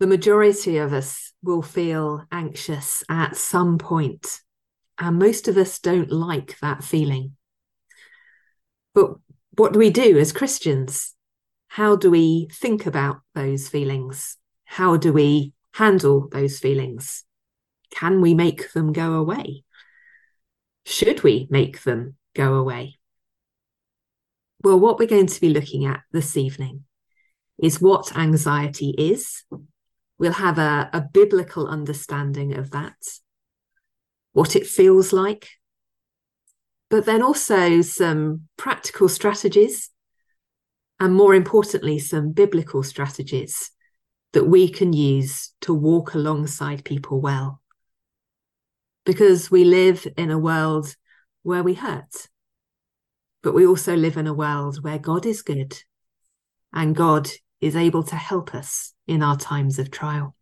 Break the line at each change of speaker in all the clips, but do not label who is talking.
The majority of us will feel anxious at some point, and most of us don't like that feeling. But what do we do as Christians? How do we think about those feelings? How do we handle those feelings? Can we make them go away? Should we make them go away? Well, what we're going to be looking at this evening is what anxiety is. We'll have a, a biblical understanding of that, what it feels like, but then also some practical strategies, and more importantly, some biblical strategies that we can use to walk alongside people well. Because we live in a world where we hurt, but we also live in a world where God is good and God is able to help us in our times of trial.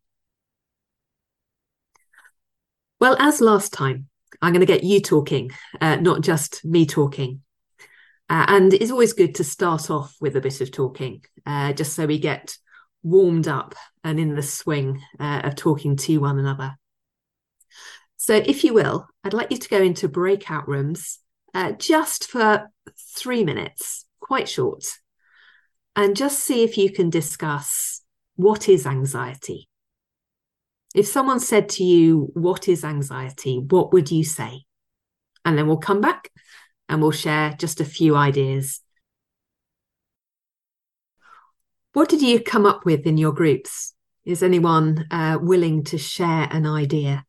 Well, as last time, I'm going to get you talking, uh, not just me talking. Uh, and it's always good to start off with a bit of talking, uh, just so we get warmed up and in the swing uh, of talking to one another. So, if you will, I'd like you to go into breakout rooms uh, just for three minutes, quite short, and just see if you can discuss what is anxiety. If someone said to you, What is anxiety? What would you say? And then we'll come back and we'll share just a few ideas. What did you come up with in your groups? Is anyone uh, willing to share an idea?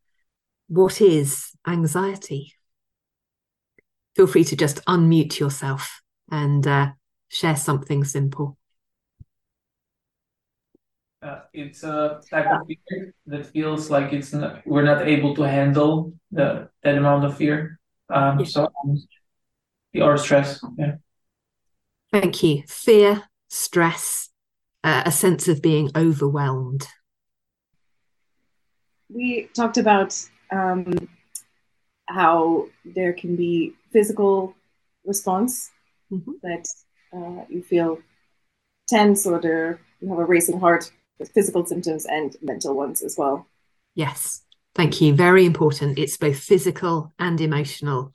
What is anxiety? Feel free to just unmute yourself and uh, share something simple.
Uh, it's a type of fear that feels like it's not, we're not able to handle the that amount of fear. Um, yeah. So or stress. Yeah.
Thank you. Fear, stress, uh, a sense of being overwhelmed.
We talked about um, how there can be physical response mm-hmm. that uh, you feel tense or there, you have a racing heart with physical symptoms and mental ones as well.
Yes, thank you. Very important. It's both physical and emotional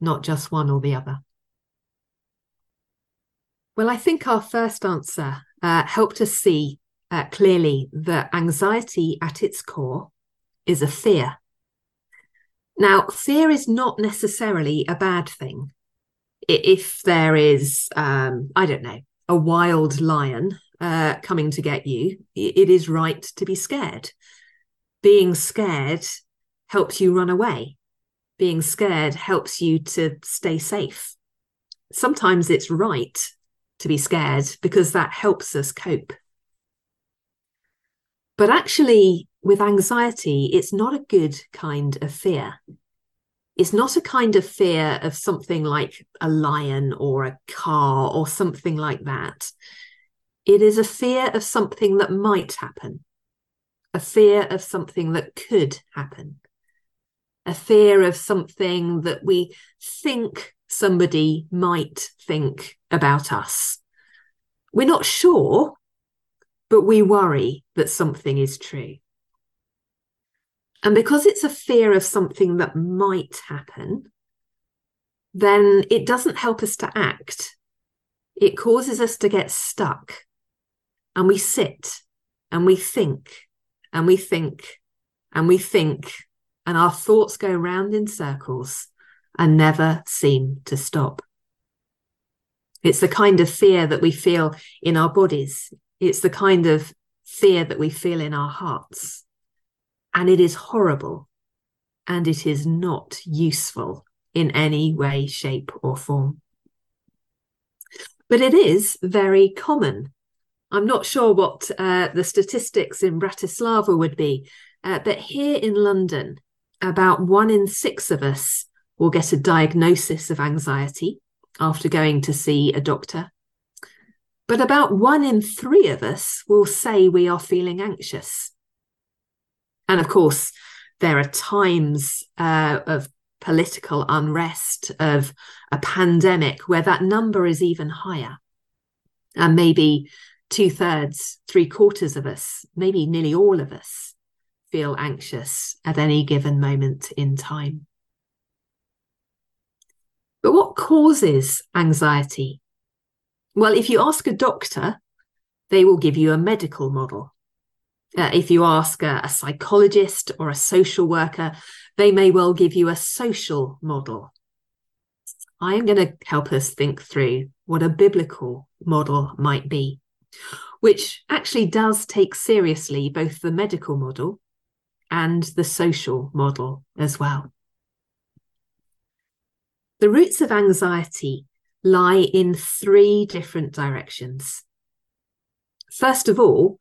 not just one or the other? Well, I think our first answer uh, helped us see uh, clearly that anxiety at its core is a fear. Now, fear is not necessarily a bad thing. If there is, um, I don't know, a wild lion uh, coming to get you, it is right to be scared. Being scared helps you run away being scared helps you to stay safe. Sometimes it's right to be scared because that helps us cope. But actually, with anxiety, it's not a good kind of fear. It's not a kind of fear of something like a lion or a car or something like that. It is a fear of something that might happen, a fear of something that could happen a fear of something that we think somebody might think about us. We're not sure, but we worry that something is true. And because it's a fear of something that might happen, then it doesn't help us to act. It causes us to get stuck. And we sit and we think and we think and we think and our thoughts go round in circles and never seem to stop. It's the kind of fear that we feel in our bodies. It's the kind of fear that we feel in our hearts. And it is horrible and it is not useful in any way, shape, or form. But it is very common. I'm not sure what uh, the statistics in Bratislava would be, uh, but here in London, about one in six of us will get a diagnosis of anxiety after going to see a doctor. But about one in three of us will say we are feeling anxious. And of course, there are times uh, of political unrest, of a pandemic, where that number is even higher. And maybe two thirds, three quarters of us, maybe nearly all of us, feel anxious at any given moment in time. But what causes anxiety? Well, if you ask a doctor, they will give you a medical model. Uh, if you ask a, a psychologist or a social worker, they may well give you a social model. I am going to help us think through what a biblical model might be, which actually does take seriously both the medical model and the social model as well. The roots of anxiety lie in three different directions. First of all,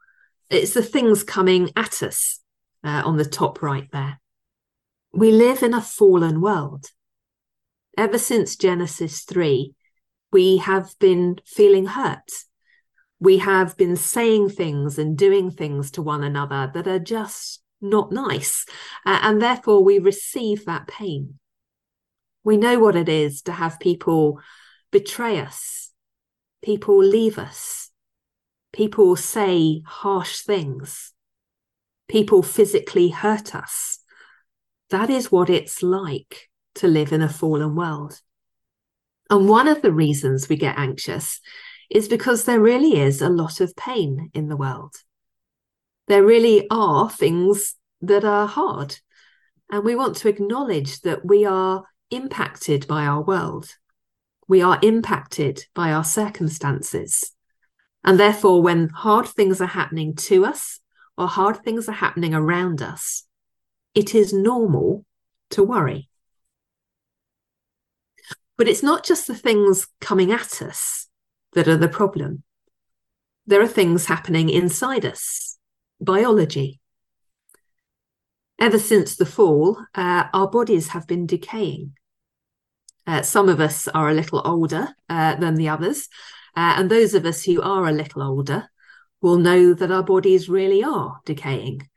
it's the things coming at us uh, on the top right there. We live in a fallen world. Ever since Genesis 3, we have been feeling hurt. We have been saying things and doing things to one another that are just not nice. Uh, and therefore, we receive that pain. We know what it is to have people betray us, people leave us, people say harsh things, people physically hurt us. That is what it's like to live in a fallen world. And one of the reasons we get anxious is because there really is a lot of pain in the world. There really are things that are hard. And we want to acknowledge that we are impacted by our world. We are impacted by our circumstances. And therefore, when hard things are happening to us or hard things are happening around us, it is normal to worry. But it's not just the things coming at us that are the problem. There are things happening inside us, biology. Ever since the fall, uh, our bodies have been decaying. Uh, some of us are a little older uh, than the others. Uh, and those of us who are a little older will know that our bodies really are decaying.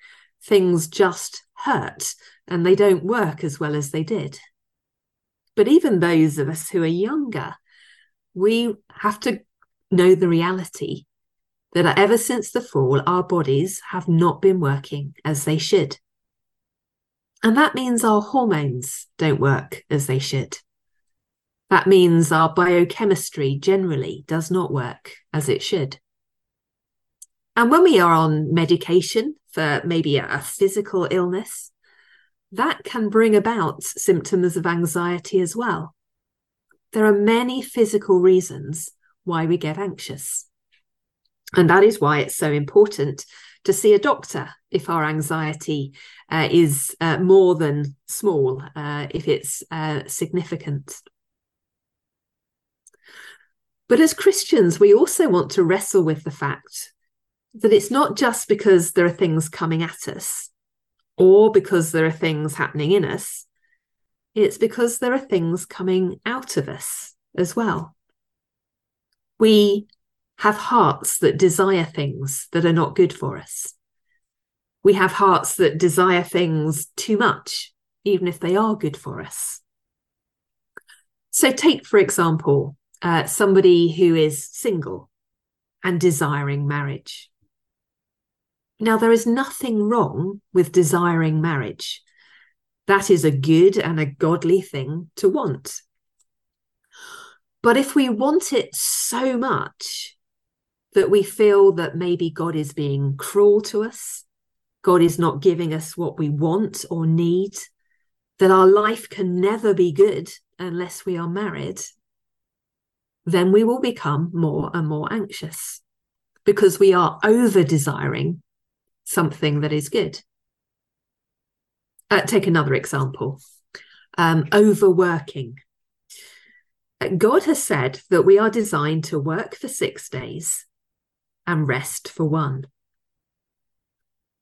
Things just hurt and they don't work as well as they did. But even those of us who are younger, we have to know the reality that ever since the fall, our bodies have not been working as they should. And that means our hormones don't work as they should. That means our biochemistry generally does not work as it should. And when we are on medication for maybe a physical illness, that can bring about symptoms of anxiety as well. There are many physical reasons why we get anxious. And that is why it's so important to see a doctor if our anxiety uh, is uh, more than small, uh, if it's uh, significant. But as Christians, we also want to wrestle with the fact that it's not just because there are things coming at us or because there are things happening in us, it's because there are things coming out of us as well. We have hearts that desire things that are not good for us. We have hearts that desire things too much, even if they are good for us. So, take, for example, uh, somebody who is single and desiring marriage. Now, there is nothing wrong with desiring marriage. That is a good and a godly thing to want. But if we want it so much that we feel that maybe God is being cruel to us, God is not giving us what we want or need, that our life can never be good unless we are married, then we will become more and more anxious because we are over desiring something that is good. Uh, take another example um, overworking. God has said that we are designed to work for six days and rest for one.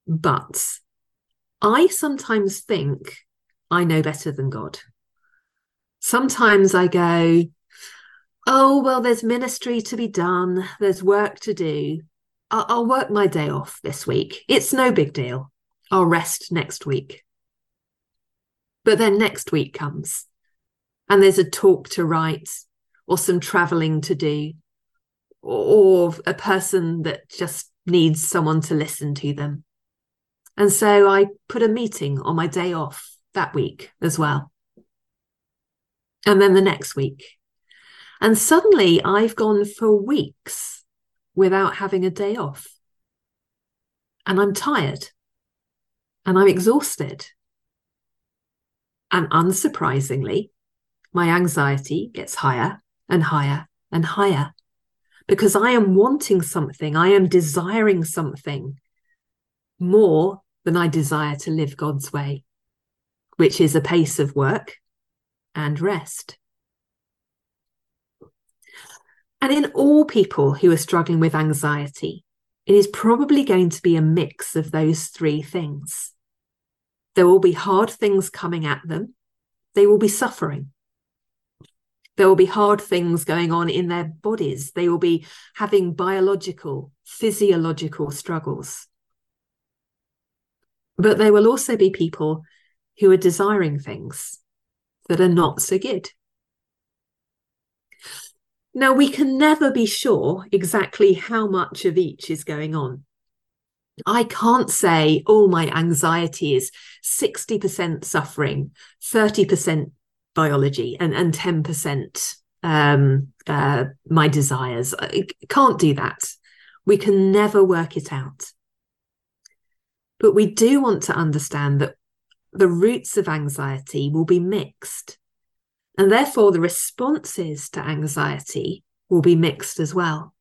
But I sometimes think I know better than God. Sometimes I go, oh, well, there's ministry to be done, there's work to do. I'll work my day off this week. It's no big deal. I'll rest next week. But then next week comes and there's a talk to write or some traveling to do or a person that just needs someone to listen to them. And so I put a meeting on my day off that week as well. And then the next week. And suddenly I've gone for weeks without having a day off. And I'm tired and I'm exhausted. And unsurprisingly, my anxiety gets higher and higher and higher because I am wanting something, I am desiring something more than I desire to live God's way, which is a pace of work and rest. And in all people who are struggling with anxiety, it is probably going to be a mix of those three things. There will be hard things coming at them, they will be suffering. There will be hard things going on in their bodies. They will be having biological, physiological struggles. But there will also be people who are desiring things that are not so good. Now, we can never be sure exactly how much of each is going on. I can't say, oh, my anxiety is 60% suffering, 30% biology, and, and 10% um, uh, my desires. I can't do that. We can never work it out. But we do want to understand that the roots of anxiety will be mixed. And therefore, the responses to anxiety will be mixed as well.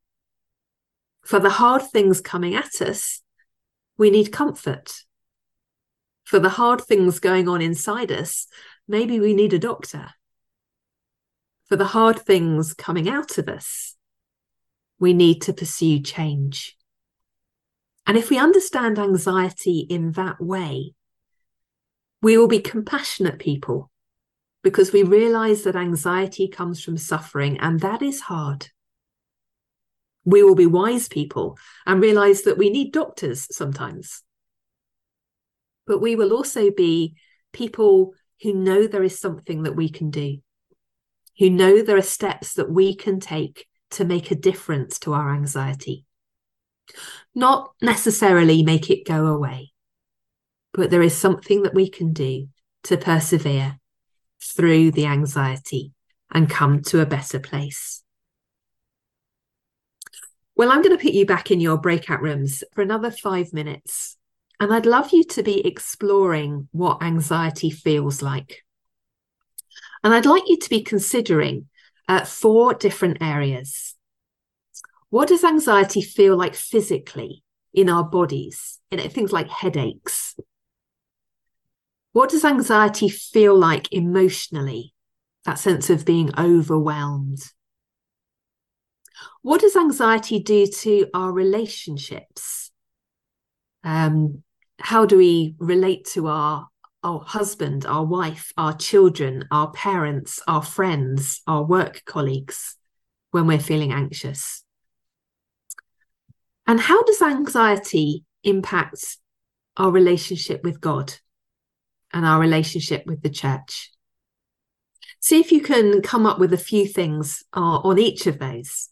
For the hard things coming at us, we need comfort. For the hard things going on inside us, maybe we need a doctor. For the hard things coming out of us, we need to pursue change. And if we understand anxiety in that way, we will be compassionate people because we realize that anxiety comes from suffering and that is hard. We will be wise people and realize that we need doctors sometimes. But we will also be people who know there is something that we can do, who know there are steps that we can take to make a difference to our anxiety not necessarily make it go away, but there is something that we can do to persevere through the anxiety and come to a better place. Well, I'm going to put you back in your breakout rooms for another five minutes. And I'd love you to be exploring what anxiety feels like. And I'd like you to be considering uh, four different areas what does anxiety feel like physically in our bodies? You know, things like headaches. What does anxiety feel like emotionally? That sense of being overwhelmed. What does anxiety do to our relationships? Um, how do we relate to our our husband, our wife, our children, our parents, our friends, our work colleagues when we're feeling anxious? And how does anxiety impact our relationship with God and our relationship with the church? See if you can come up with a few things uh, on each of those.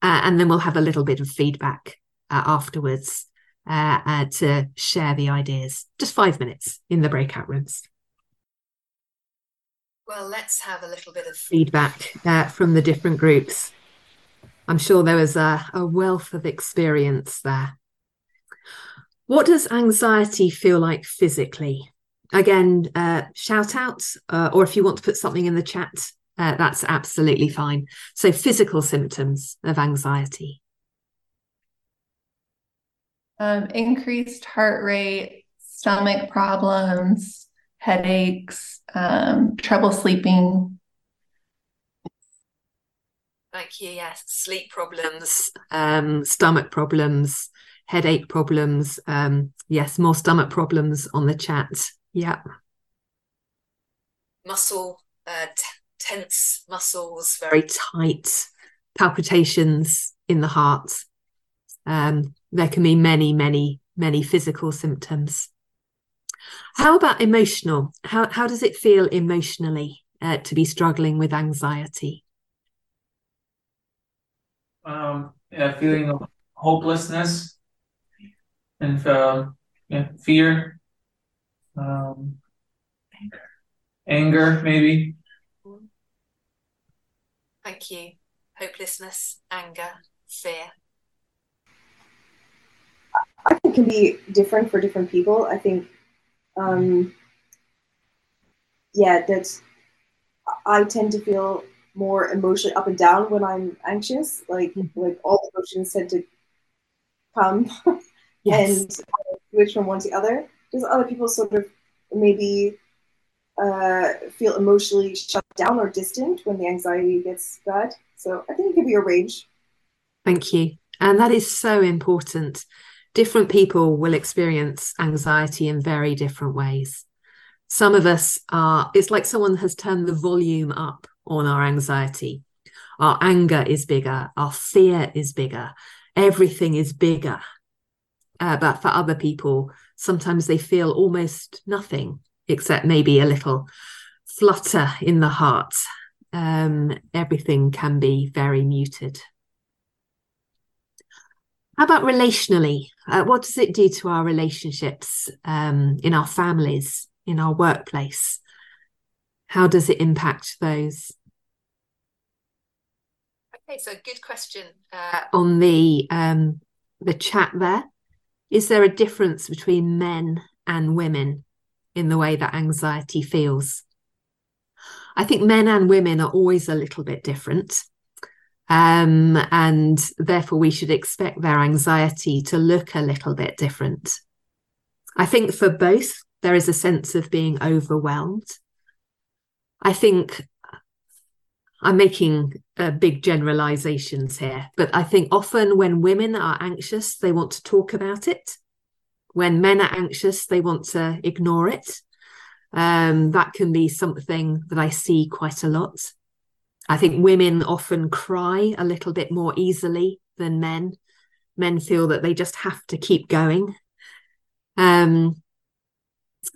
Uh, and then we'll have a little bit of feedback uh, afterwards uh, uh, to share the ideas. Just five minutes in the breakout rooms. Well, let's have a little bit of feedback uh, from the different groups. I'm sure there was a, a wealth of experience there. What does anxiety feel like physically? Again, uh, shout out, uh, or if you want to put something in the chat, uh, that's absolutely fine. So, physical symptoms of anxiety.
Um, increased heart rate, stomach problems, headaches, um, trouble sleeping,
Thank you. Yes, sleep problems, um, stomach problems, headache problems. Um, yes, more stomach problems on the chat. Yeah. Muscle, uh, t- tense muscles, very tight, palpitations in the heart. Um, there can be many, many, many physical symptoms. How about emotional? How how does it feel emotionally uh, to be struggling with anxiety?
um, a feeling of hopelessness and uh, yeah, fear, um, anger, maybe.
Thank you. Hopelessness, anger, fear.
I think it can be different for different people. I think, um, yeah, that I tend to feel more emotionally up and down when I'm anxious. Like mm-hmm. like all emotions tend to come yes. and switch from one to the other. Does other people sort of maybe uh, feel emotionally shut down or distant when the anxiety gets bad? So I think it can be a range.
Thank you. And that is so important. Different people will experience anxiety in very different ways. Some of us are, it's like someone has turned the volume up on our anxiety. Our anger is bigger, our fear is bigger, everything is bigger. Uh, but for other people, sometimes they feel almost nothing except maybe a little flutter in the heart. Um, everything can be very muted. How about relationally? Uh, what does it do to our relationships um, in our families, in our workplace? How does it impact those? Okay, so good question uh, on the um, the chat there. Is there a difference between men and women in the way that anxiety feels? I think men and women are always a little bit different. Um, and therefore, we should expect their anxiety to look a little bit different. I think for both, there is a sense of being overwhelmed I think I'm making uh, big generalizations here, but I think often when women are anxious, they want to talk about it. When men are anxious, they want to ignore it. Um, that can be something that I see quite a lot. I think women often cry a little bit more easily than men. Men feel that they just have to keep going. Um,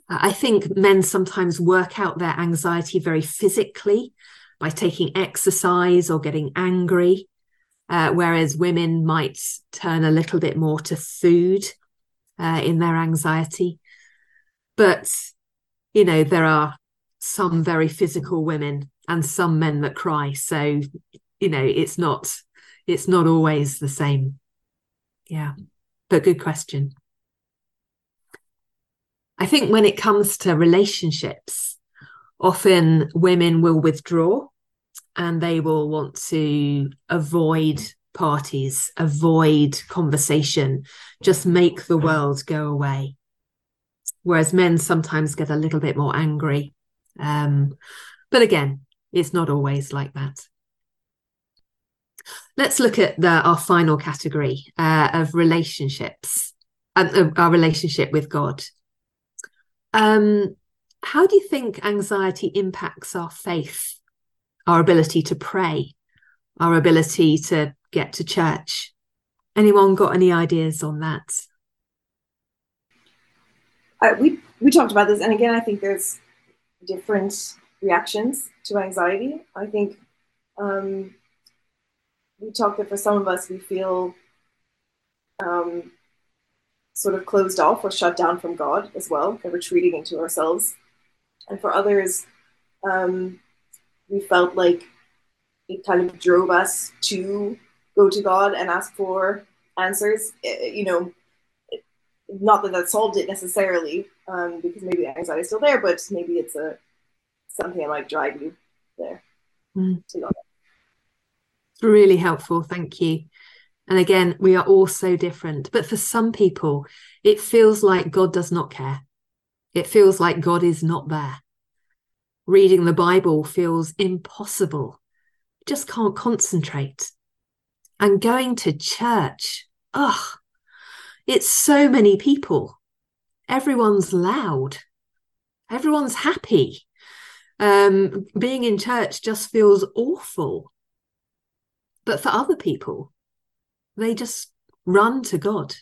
I think men sometimes work out their anxiety very physically by taking exercise or getting angry, uh, whereas women might turn a little bit more to food uh, in their anxiety. But, you know, there are some very physical women and some men that cry. So, you know, it's not it's not always the same. Yeah. But good question. I think when it comes to relationships, often women will withdraw and they will want to avoid parties, avoid conversation, just make the world go away. Whereas men sometimes get a little bit more angry. Um, but again, it's not always like that. Let's look at the, our final category uh, of relationships, uh, our relationship with God. Um, how do you think anxiety impacts our faith, our ability to pray, our ability to get to church? Anyone got any ideas on that?
Uh, we we talked about this, and again, I think there's different reactions to anxiety. I think um, we talked that for some of us, we feel um, sort of closed off or shut down from God as well, and retreating into ourselves. And for others, um, we felt like it kind of drove us to go to God and ask for answers. You know, not that that solved it necessarily, um, because maybe anxiety is still there, but maybe it's a something that might drive you there mm. to God.
Really helpful, thank you. And again, we are all so different. But for some people, it feels like God does not care. It feels like God is not there. Reading the Bible feels impossible. Just can't concentrate. And going to church, ugh, it's so many people. Everyone's loud. Everyone's happy. Um, being in church just feels awful. But for other people, they just run to God.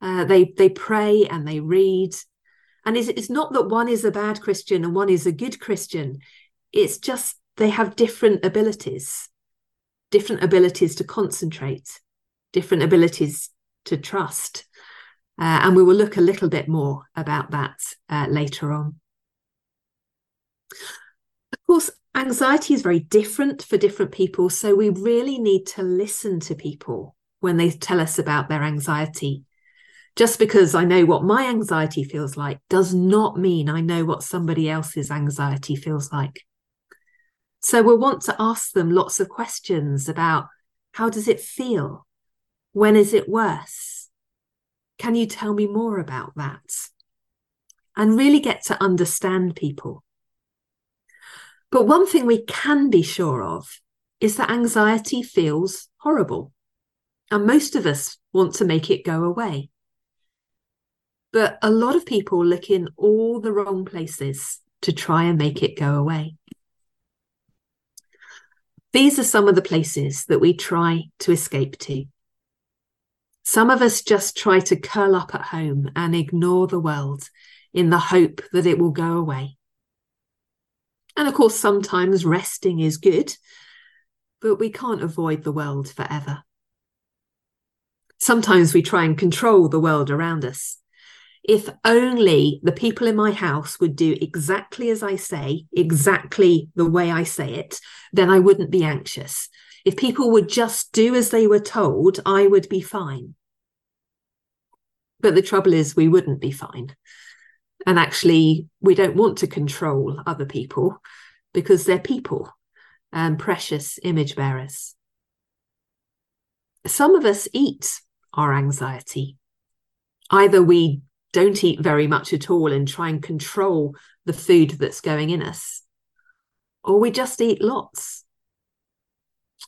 Uh, they they pray and they read, and it's, it's not that one is a bad Christian and one is a good Christian. It's just they have different abilities. different abilities to concentrate, different abilities to trust. Uh, and we will look a little bit more about that uh, later on. Of course, anxiety is very different for different people. So we really need to listen to people when they tell us about their anxiety. Just because I know what my anxiety feels like does not mean I know what somebody else's anxiety feels like. So we'll want to ask them lots of questions about how does it feel? When is it worse? Can you tell me more about that? And really get to understand people. But one thing we can be sure of is that anxiety feels horrible. And most of us want to make it go away. But a lot of people look in all the wrong places to try and make it go away. These are some of the places that we try to escape to. Some of us just try to curl up at home and ignore the world in the hope that it will go away. And of course, sometimes resting is good, but we can't avoid the world forever. Sometimes we try and control the world around us. If only the people in my house would do exactly as I say, exactly the way I say it, then I wouldn't be anxious. If people would just do as they were told, I would be fine. But the trouble is, we wouldn't be fine. And actually, we don't want to control other people because they're people and precious image bearers. Some of us eat our anxiety. Either we don't eat very much at all and try and control the food that's going in us, or we just eat lots.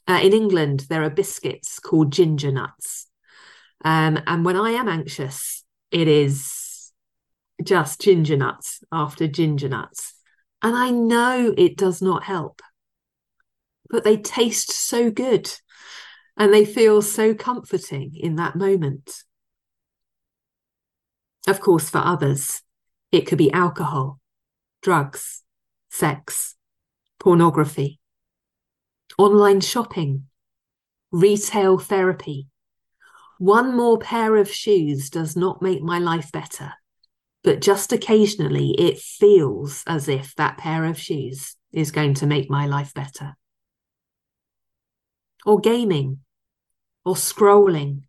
Uh, in England, there are biscuits called ginger nuts. Um, and when I am anxious, it is just ginger nuts after ginger nuts. And I know it does not help, but they taste so good and they feel so comforting in that moment. Of course, for others, it could be alcohol, drugs, sex, pornography, online shopping, retail therapy. One more pair of shoes does not make my life better but just occasionally it feels as if that pair of shoes is going to make my life better. Or gaming, or scrolling,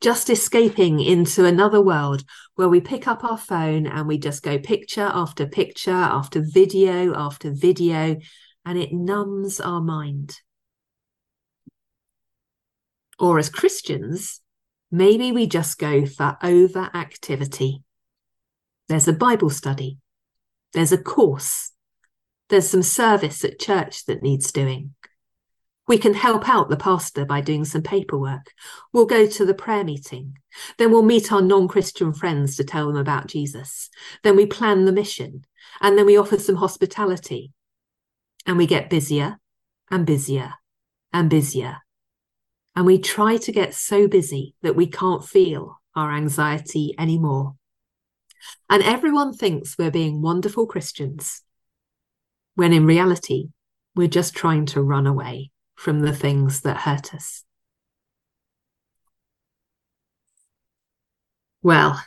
just escaping into another world where we pick up our phone and we just go picture after picture after video after video, and it numbs our mind. Or as Christians, maybe we just go for overactivity there's a Bible study. There's a course. There's some service at church that needs doing. We can help out the pastor by doing some paperwork. We'll go to the prayer meeting. Then we'll meet our non Christian friends to tell them about Jesus. Then we plan the mission. And then we offer some hospitality. And we get busier and busier and busier. And we try to get so busy that we can't feel our anxiety anymore. And everyone thinks we're being wonderful Christians, when in reality, we're just trying to run away from the things that hurt us. Well,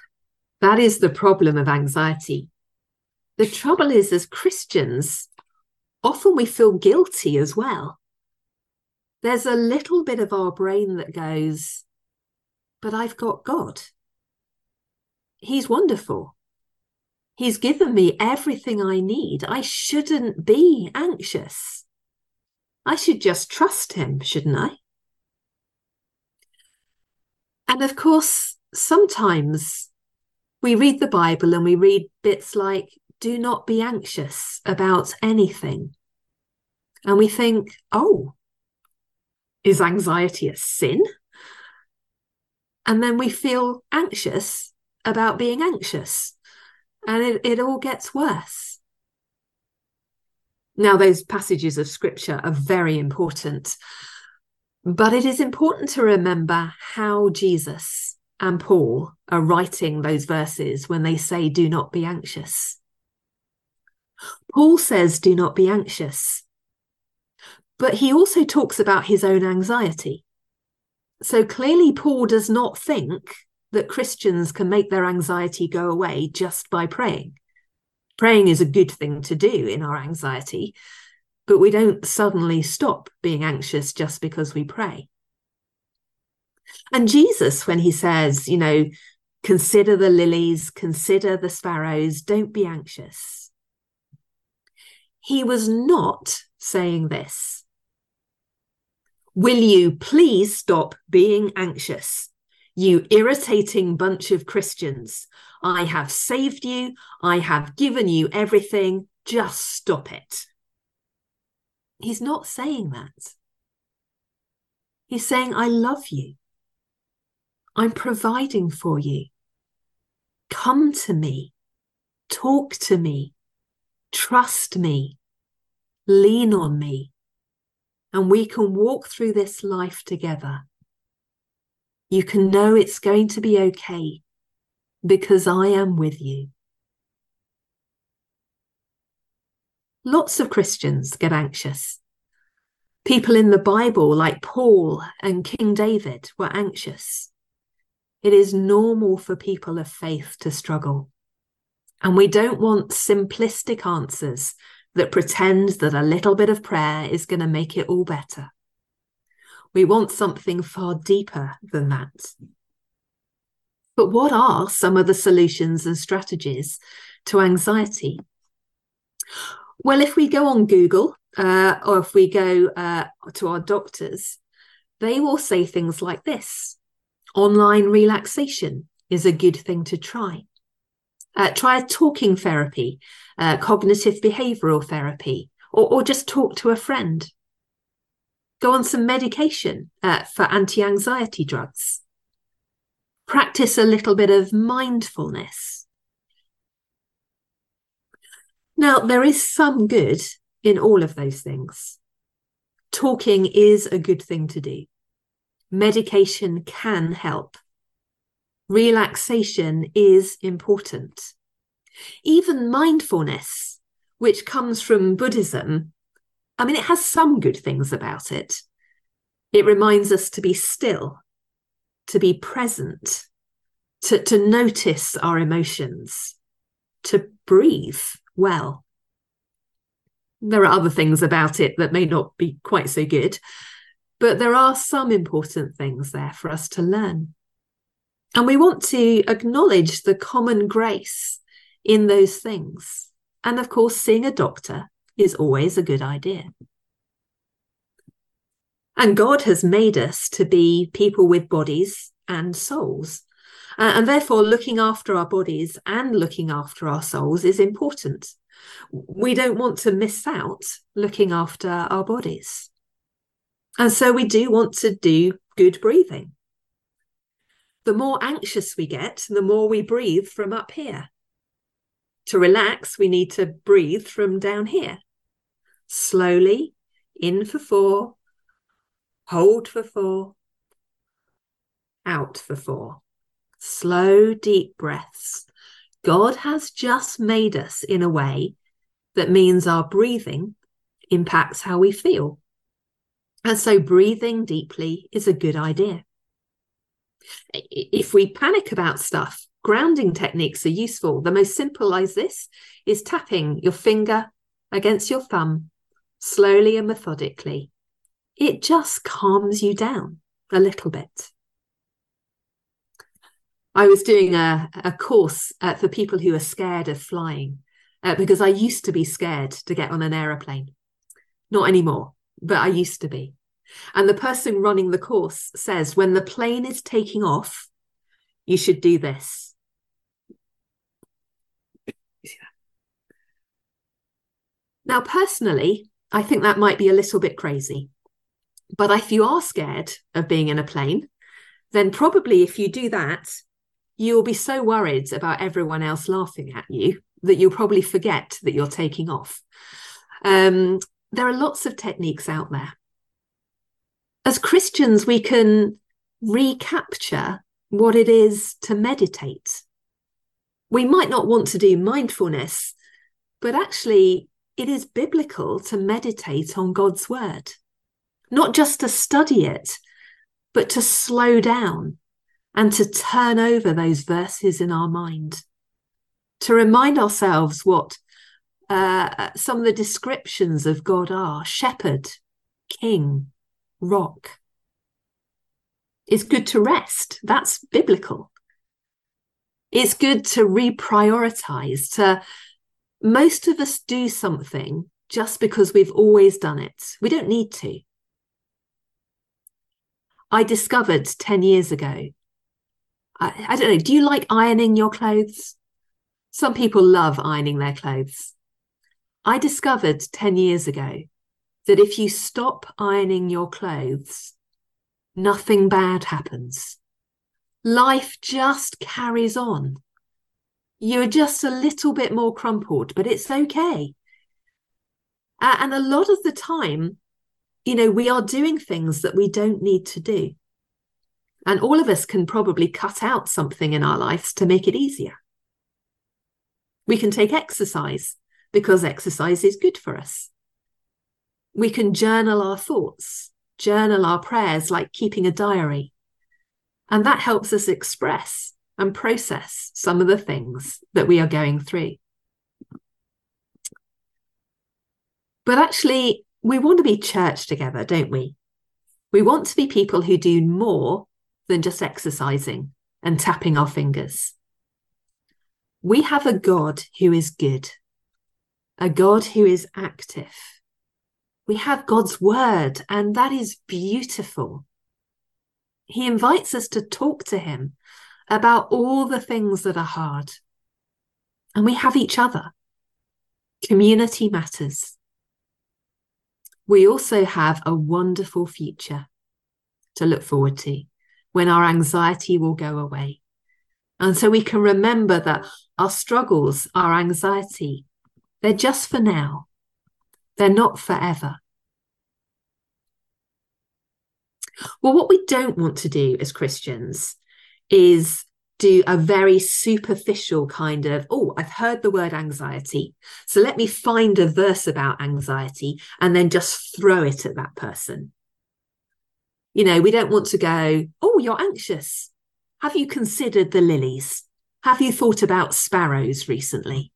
that is the problem of anxiety. The trouble is, as Christians, often we feel guilty as well. There's a little bit of our brain that goes, but I've got God. He's wonderful. He's given me everything I need. I shouldn't be anxious. I should just trust him, shouldn't I? And of course, sometimes we read the Bible and we read bits like, do not be anxious about anything. And we think, oh, is anxiety a sin? And then we feel anxious about being anxious. And it, it all gets worse. Now, those passages of scripture are very important, but it is important to remember how Jesus and Paul are writing those verses when they say, Do not be anxious. Paul says, Do not be anxious. But he also talks about his own anxiety. So clearly, Paul does not think that Christians can make their anxiety go away just by praying. Praying is a good thing to do in our anxiety, but we don't suddenly stop being anxious just because we pray. And Jesus, when he says, you know, consider the lilies, consider the sparrows, don't be anxious, he was not saying this. Will you please stop being anxious? You irritating bunch of Christians. I have saved you. I have given you everything. Just stop it. He's not saying that. He's saying, I love you. I'm providing for you. Come to me. Talk to me. Trust me. Lean on me. And we can walk through this life together. You can know it's going to be okay because I am with you. Lots of Christians get anxious. People in the Bible, like Paul and King David, were anxious. It is normal for people of faith to struggle. And we don't want simplistic answers that pretend that a little bit of prayer is going to make it all better. We want something far deeper than that. But what are some of the solutions and strategies to anxiety? Well, if we go on Google uh, or if we go uh, to our doctors, they will say things like this online relaxation is a good thing to try. Uh, try a talking therapy, uh, cognitive behavioral therapy, or, or, just talk to a friend. Go on some medication uh, for anti anxiety drugs. Practice a little bit of mindfulness Now, there is some good in all of those things. Talking is a good thing to do. Medication can help. Relaxation is important. Even mindfulness, which comes from Buddhism, I mean, it has some good things about it. It reminds us to be still, to be present, to, to notice our emotions, to breathe well. There are other things about it that may not be quite so good, but there are some important things there for us to learn. And we want to acknowledge the common grace in those things. And of course, seeing a doctor is always a good idea. And God has made us to be people with bodies and souls. Uh, and therefore, looking after our bodies and looking after our souls is important. We don't want to miss out looking after our bodies. And so we do want to do good breathing. The more anxious we get, the more we breathe from up here. To relax, we need to breathe from down here. Slowly, in for four, hold for four, out for four slow, deep breaths. God has just made us in a way that means our breathing impacts how we feel. And so breathing deeply is a good idea. If we panic about stuff, grounding techniques are useful. The most simple like this is tapping your finger against your thumb slowly and methodically. It just calms you down a little bit. I was doing a, a course uh, for people who are scared of flying uh, because I used to be scared to get on an aeroplane. Not anymore, but I used to be. And the person running the course says when the plane is taking off, you should do this. Now, personally, I think that might be a little bit crazy. But if you are scared of being in a plane, then probably if you do that, you'll be so worried about everyone else laughing at you that you'll probably forget that you're taking off. Um, there are lots of techniques out there. As Christians, we can recapture what it is to meditate. We might not want to do mindfulness, but actually, it is biblical to meditate on God's word not just to study it, but to slow down and to turn over those verses in our mind, to remind ourselves what uh, some of the descriptions of God are shepherd, king, rock. It's good to rest. That's biblical. It's good to reprioritize, to most of us do something just because we've always done it. We don't need to. I discovered 10 years ago. I, I don't know, do you like ironing your clothes? Some people love ironing their clothes. I discovered 10 years ago that if you stop ironing your clothes, nothing bad happens. Life just carries on. You're just a little bit more crumpled, but it's okay. Uh, and a lot of the time, you know, we are doing things that we don't need to do. And all of us can probably cut out something in our lives to make it easier. We can take exercise because exercise is good for us. We can journal our thoughts, journal our prayers like keeping a diary. And that helps us express and process some of the things that we are going through. But actually, we want to be church together, don't we? We want to be people who do more than just exercising and tapping our fingers. We have a God who is good, a God who is active. We have God's word, and that is beautiful. He invites us to talk to him about all the things that are hard. And we have each other. Community matters. We also have a wonderful future to look forward to when our anxiety will go away. And so we can remember that our struggles, our anxiety, they're just for now, they're not forever. Well, what we don't want to do as Christians is do a very superficial kind of, oh, I've heard the word anxiety. So let me find a verse about anxiety and then just throw it at that person. You know, we don't want to go, oh, you're anxious. Have you considered the lilies? Have you thought about sparrows recently?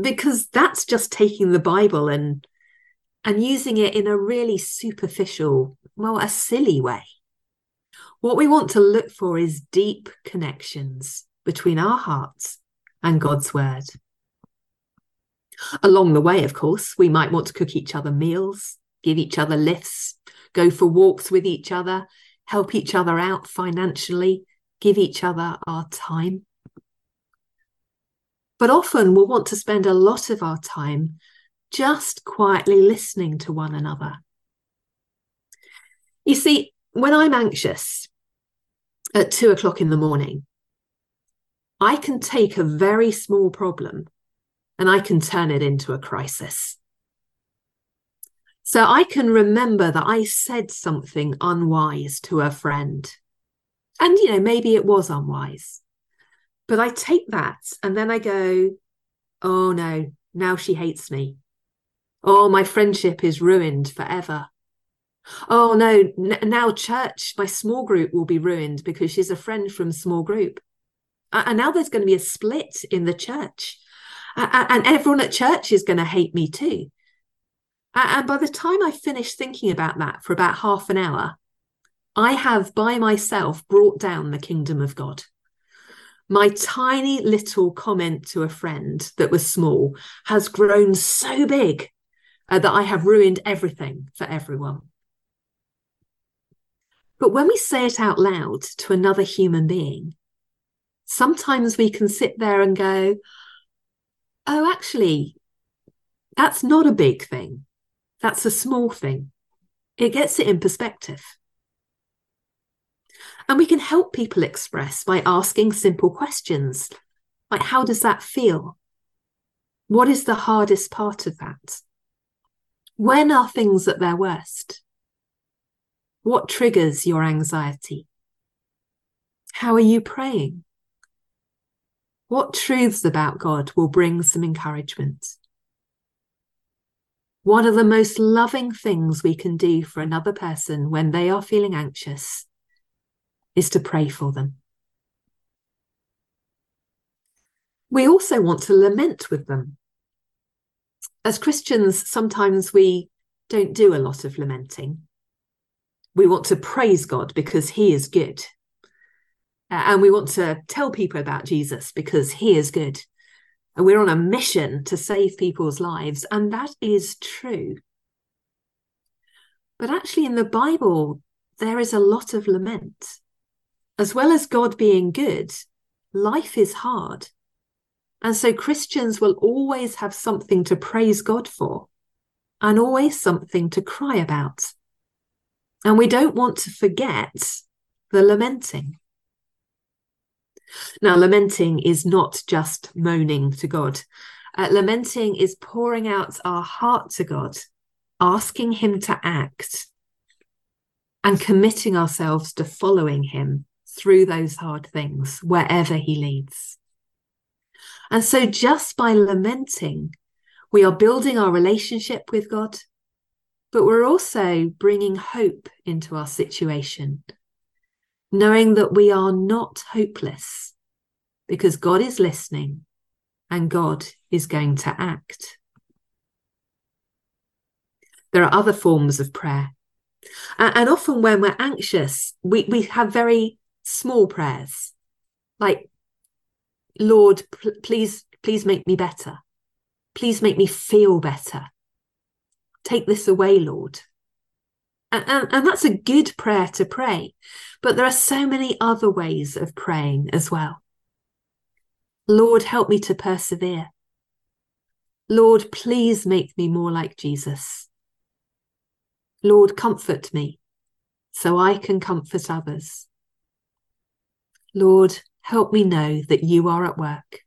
Because that's just taking the Bible and and using it in a really superficial, well, a silly way. What we want to look for is deep connections between our hearts and God's word. Along the way, of course, we might want to cook each other meals, give each other lifts, go for walks with each other, help each other out financially, give each other our time. But often we'll want to spend a lot of our time just quietly listening to one another. You see, when I'm anxious, at two o'clock in the morning, I can take a very small problem and I can turn it into a crisis. So I can remember that I said something unwise to a friend. And, you know, maybe it was unwise. But I take that and then I go, oh no, now she hates me. Oh, my friendship is ruined forever. Oh no, n- now church, my small group will be ruined because she's a friend from small group. And now there's going to be a split in the church. And everyone at church is going to hate me too. And by the time I finish thinking about that for about half an hour, I have by myself brought down the kingdom of God. My tiny little comment to a friend that was small has grown so big uh, that I have ruined everything for everyone. But when we say it out loud to another human being, sometimes we can sit there and go, oh, actually, that's not a big thing. That's a small thing. It gets it in perspective. And we can help people express by asking simple questions like, how does that feel? What is the hardest part of that? When are things at their worst? What triggers your anxiety? How are you praying? What truths about God will bring some encouragement? One of the most loving things we can do for another person when they are feeling anxious is to pray for them. We also want to lament with them. As Christians, sometimes we don't do a lot of lamenting. We want to praise God because He is good. and we want to tell people about Jesus because He is good. And we're on a mission to save people's lives. And that is true. But actually, in the Bible, there is a lot of lament. As well as God being good, life is hard. And so Christians will always have something to praise God for and always something to cry about. And we don't want to forget the lamenting. Now, lamenting is not just moaning to God. Uh, lamenting is pouring out our heart to God, asking Him to act, and committing ourselves to following Him through those hard things, wherever He leads. And so, just by lamenting, we are building our relationship with God, but we're also bringing hope into our situation, knowing that we are not hopeless because God is listening and God is going to act. There are other forms of prayer. And often when we're anxious, we, we have very small prayers like Lord, pl- please, please make me better. Please make me feel better. Take this away, Lord. And, and, and that's a good prayer to pray. But there are so many other ways of praying as well. Lord, help me to persevere. Lord, please make me more like Jesus. Lord, comfort me so I can comfort others. Lord, Help me know that you are at work.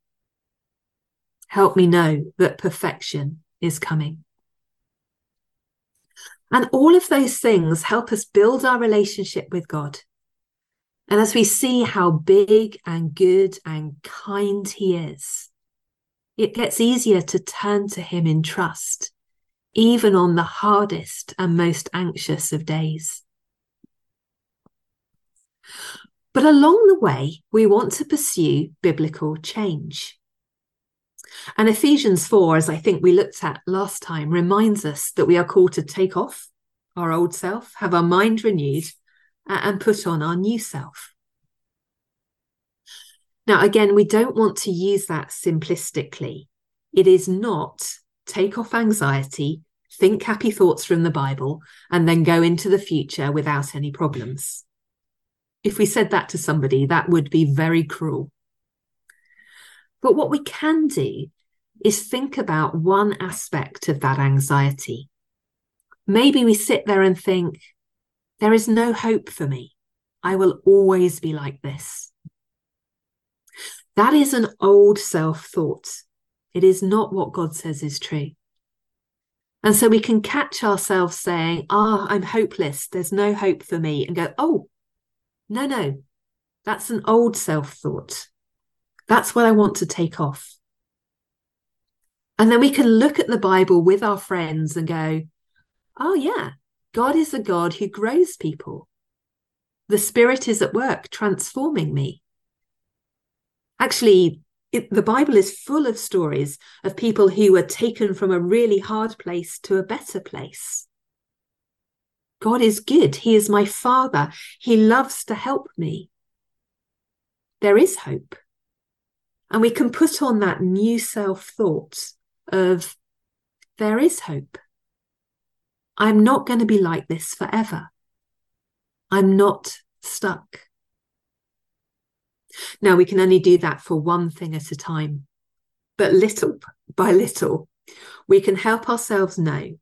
Help me know that perfection is coming. And all of those things help us build our relationship with God. And as we see how big and good and kind He is, it gets easier to turn to Him in trust, even on the hardest and most anxious of days. But along the way, we want to pursue biblical change. And Ephesians 4, as I think we looked at last time, reminds us that we are called to take off our old self, have our mind renewed, and put on our new self. Now, again, we don't want to use that simplistically. It is not take off anxiety, think happy thoughts from the Bible, and then go into the future without any problems. If we said that to somebody, that would be very cruel. But what we can do is think about one aspect of that anxiety. Maybe we sit there and think, there is no hope for me. I will always be like this. That is an old self thought. It is not what God says is true. And so we can catch ourselves saying, Ah, oh, I'm hopeless. There's no hope for me. And go, Oh, no, no, that's an old self thought. That's what I want to take off. And then we can look at the Bible with our friends and go, oh, yeah, God is a God who grows people. The Spirit is at work transforming me. Actually, it, the Bible is full of stories of people who were taken from a really hard place to a better place. God is good. He is my Father. He loves to help me. There is hope. And we can put on that new self thought of there is hope. I'm not going to be like this forever. I'm not stuck. Now, we can only do that for one thing at a time, but little by little, we can help ourselves know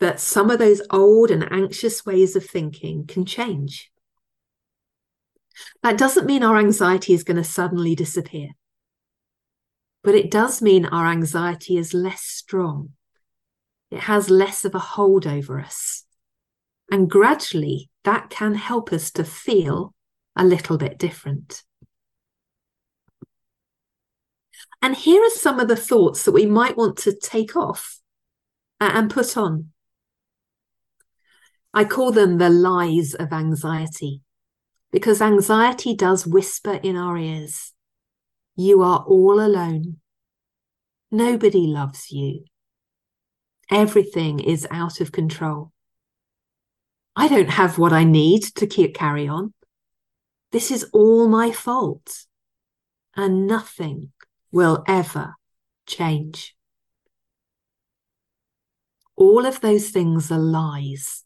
that some of those old and anxious ways of thinking can change. That doesn't mean our anxiety is going to suddenly disappear, but it does mean our anxiety is less strong. It has less of a hold over us. And gradually, that can help us to feel a little bit different. And here are some of the thoughts that we might want to take off and put on. I call them the lies of anxiety because anxiety does whisper in our ears You are all alone. Nobody loves you. Everything is out of control. I don't have what I need to keep carry on. This is all my fault. And nothing will ever change. All of those things are lies.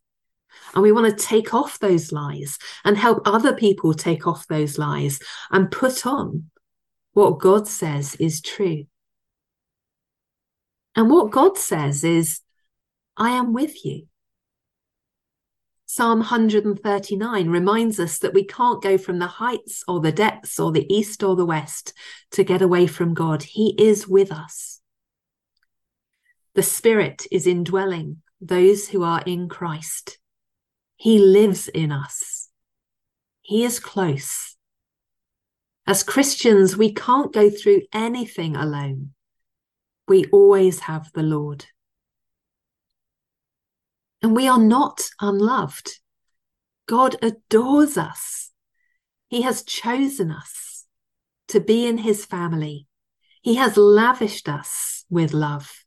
And we want to take off those lies and help other people take off those lies and put on what God says is true. And what God says is, I am with you. Psalm 139 reminds us that we can't go from the heights or the depths or the east or the west to get away from God. He is with us. The Spirit is indwelling those who are in Christ. He lives in us. He is close. As Christians, we can't go through anything alone. We always have the Lord. And we are not unloved. God adores us. He has chosen us to be in his family. He has lavished us with love.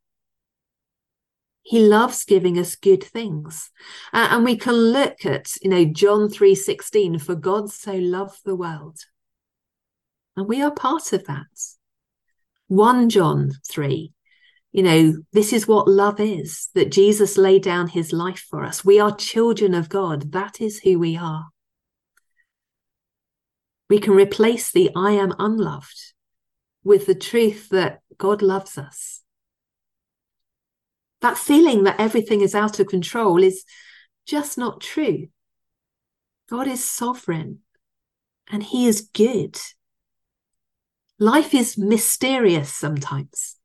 He loves giving us good things. Uh, and we can look at, you know, John 3:16, for God so loved the world. And we are part of that. 1 John 3, you know, this is what love is that Jesus laid down his life for us. We are children of God. That is who we are. We can replace the I am unloved with the truth that God loves us. That feeling that everything is out of control is just not true. God is sovereign and he is good. Life is mysterious sometimes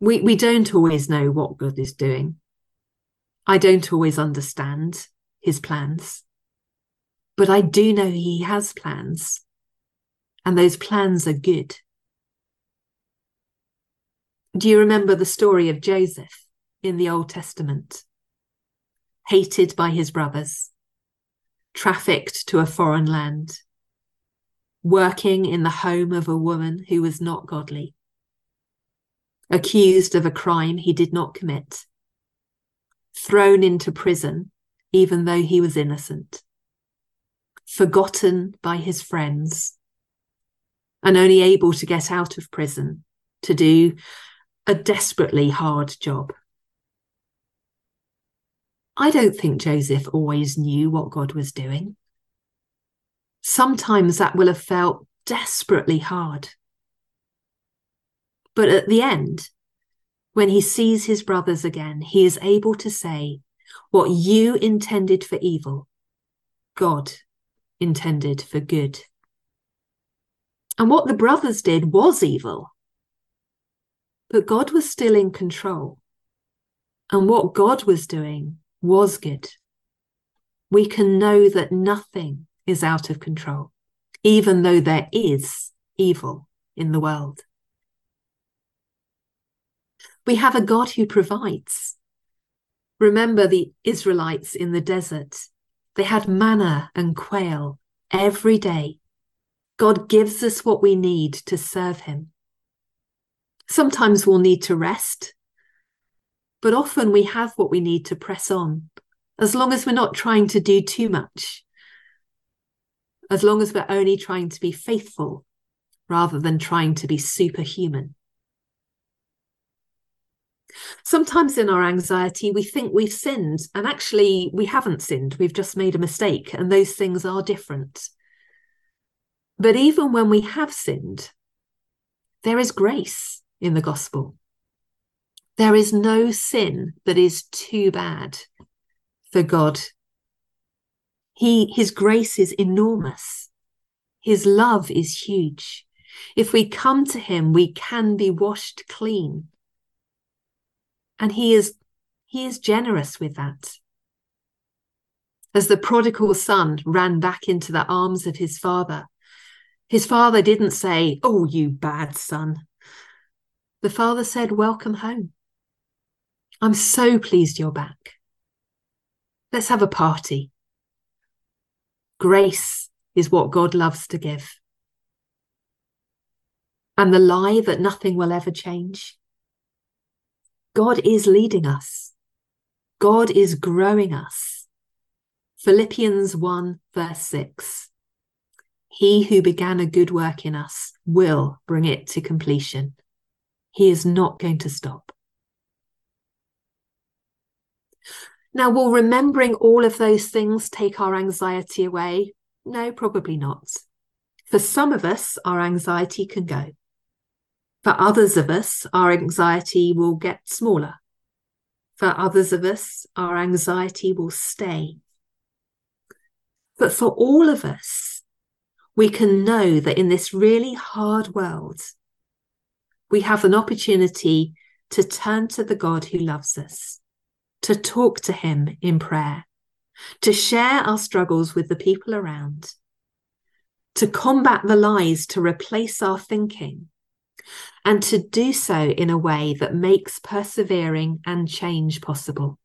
we we don't always know what God is doing. I don't always understand his plans, but I do know he has plans, and those plans are good. Do you remember the story of Joseph in the Old Testament? Hated by his brothers, trafficked to a foreign land, working in the home of a woman who was not godly accused of a crime he did not commit, thrown into prison even though he was innocent, forgotten by his friends, and only able to get out of prison to do a desperately hard job. I don't think Joseph always knew what God was doing. Sometimes that will have felt desperately hard. But at the end, when he sees his brothers again, he is able to say, What you intended for evil, God intended for good. And what the brothers did was evil. But God was still in control. And what God was doing was good. We can know that nothing is out of control, even though there is evil in the world. We have a God who provides. Remember the Israelites in the desert. They had manna and quail every day. God gives us what we need to serve Him. Sometimes we'll need to rest, but often we have what we need to press on, as long as we're not trying to do too much, as long as we're only trying to be faithful rather than trying to be superhuman. Sometimes in our anxiety, we think we've sinned, and actually, we haven't sinned. We've just made a mistake, and those things are different. But even when we have sinned, there is grace in the gospel. There is no sin that is too bad for God. He, his grace is enormous. His love is huge. If we come to him, we can be washed clean and he is he is generous with that as the prodigal son ran back into the arms of his father his father didn't say oh you bad son the father said welcome home I'm so pleased you're back. Let's have a party. Grace is what God loves to give. And the lie that nothing will ever change. God is leading us. God is growing us. Philippians 1, verse 6. He who began a good work in us will bring it to completion. He is not going to stop. Now, will remembering all of those things take our anxiety away? No, probably not. For some of us, our anxiety can go. For others of us, our anxiety will get smaller. For others of us, our anxiety will stay. But for all of us, we can know that in this really hard world, we have an opportunity to turn to the God who loves us to talk to Him in prayer, to share our struggles with the people around, to combat the lies to replace our thinking, and to do so in a way that makes persevering and change possible.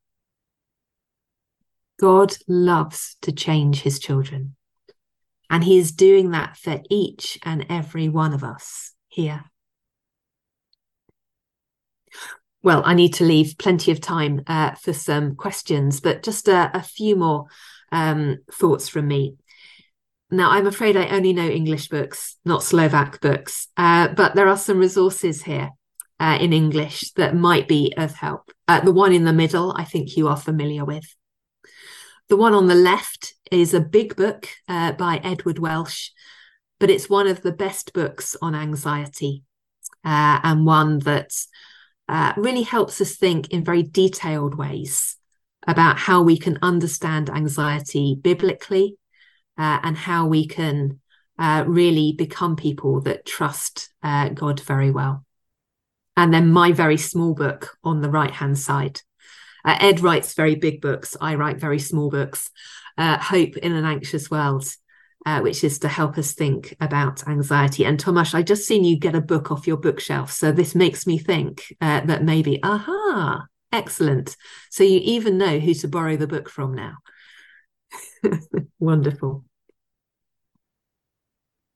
God loves to change his children, and he is doing that for each and every one of us here well, I need to leave plenty of time uh, for some questions, but just a, a few more um, thoughts from me. Now, I'm afraid I only know English books, not Slovak books, uh, but there are some resources here uh, in English that might be of help. Uh, the one in the middle, I think you are familiar with. The one on the left is a big book uh, by Edward Welch, but it's one of the best books on anxiety uh, and one that uh, really helps us think in very detailed ways about how we can understand anxiety biblically uh, and how we can uh, really become people that trust uh, God very well. And then my very small book on the right hand side. Uh, Ed writes very big books. I write very small books. Uh, Hope in an Anxious World uh, which is to help us think about anxiety. And Tomasz, I just seen you get a book off your bookshelf. So this makes me think uh, that maybe, aha, excellent. So you even know who to borrow the book from now. Wonderful.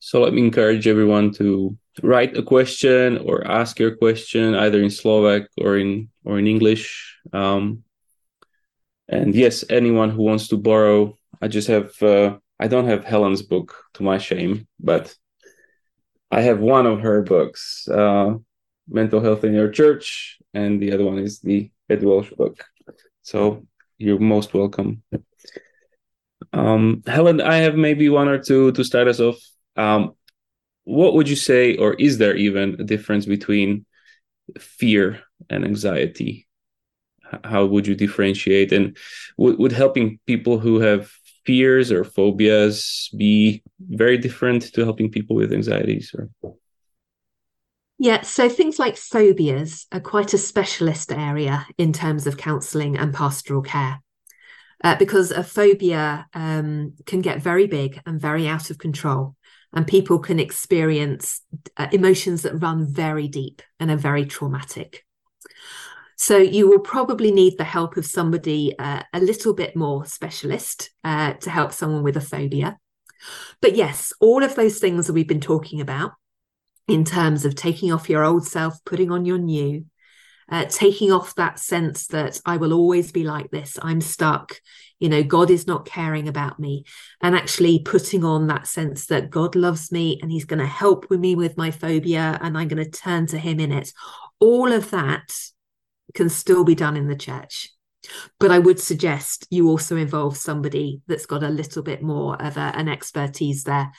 So let me encourage everyone to write a question or ask your question either in Slovak or in or in English. Um, and yes, anyone who wants to borrow, I just have uh, I don't have Helen's book to my shame, but I have one of her books, uh, Mental Health in Your Church, and the other one is the Ed Welch book. So you're most welcome. Um, Helen, I have maybe one or two to start us off. Um, what would you say, or is there even a difference between fear and anxiety? How would you differentiate? And would, would helping people who have fears or phobias be very different to helping people with anxieties or
yeah, so things like phobias are quite a specialist area in terms of counselling and pastoral care. Uh, because a phobia um, can get very big and very out of control, and people can experience uh, emotions that run very deep and are very traumatic. So you will probably need the help of somebody uh, a little bit more specialist uh, to help someone with a phobia. But yes, all of those things that we've been talking about in terms of taking off your old self, putting on your new, uh, taking off that sense that I will always be like this, I'm stuck, you know, God is not caring about me, and actually putting on that sense that God loves me and He's going to help with me with my phobia and I'm going to turn to Him in it. All of that can still be done in the church. But I would suggest you also involve somebody that's got a little bit more of a, an expertise there,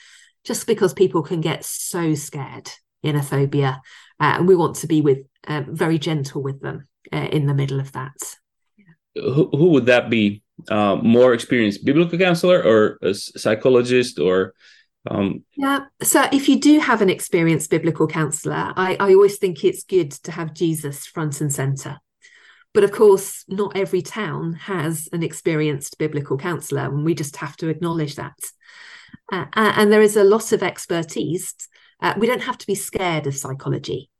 just because people can get so scared in a phobia. Uh, and we want to be with uh, very gentle with them uh, in the middle of that.
Who, who would that be? Uh, more experienced biblical counselor or a psychologist or
um, yeah. So if you do have an experienced biblical counselor, I, I always think it's good to have Jesus front and center. But of course, not every town has an experienced biblical counselor, and we just have to acknowledge that. Uh, and there is a lot of expertise. Uh, we don't have to be scared of psychology.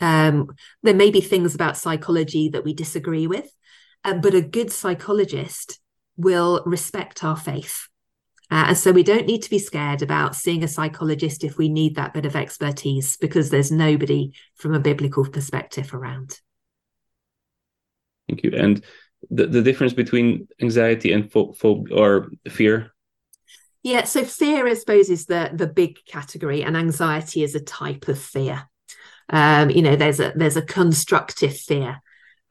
Um, there may be things about psychology that we disagree with, uh, but a good psychologist will respect our faith. Uh, and so we don't need to be scared about seeing a psychologist if we need that bit of expertise because there's nobody from a biblical perspective around.
Thank you. And the, the difference between anxiety and phobia or fear?
Yeah, so fear, I suppose, is the the big category, and anxiety is a type of fear. Um, you know, there's a there's a constructive fear.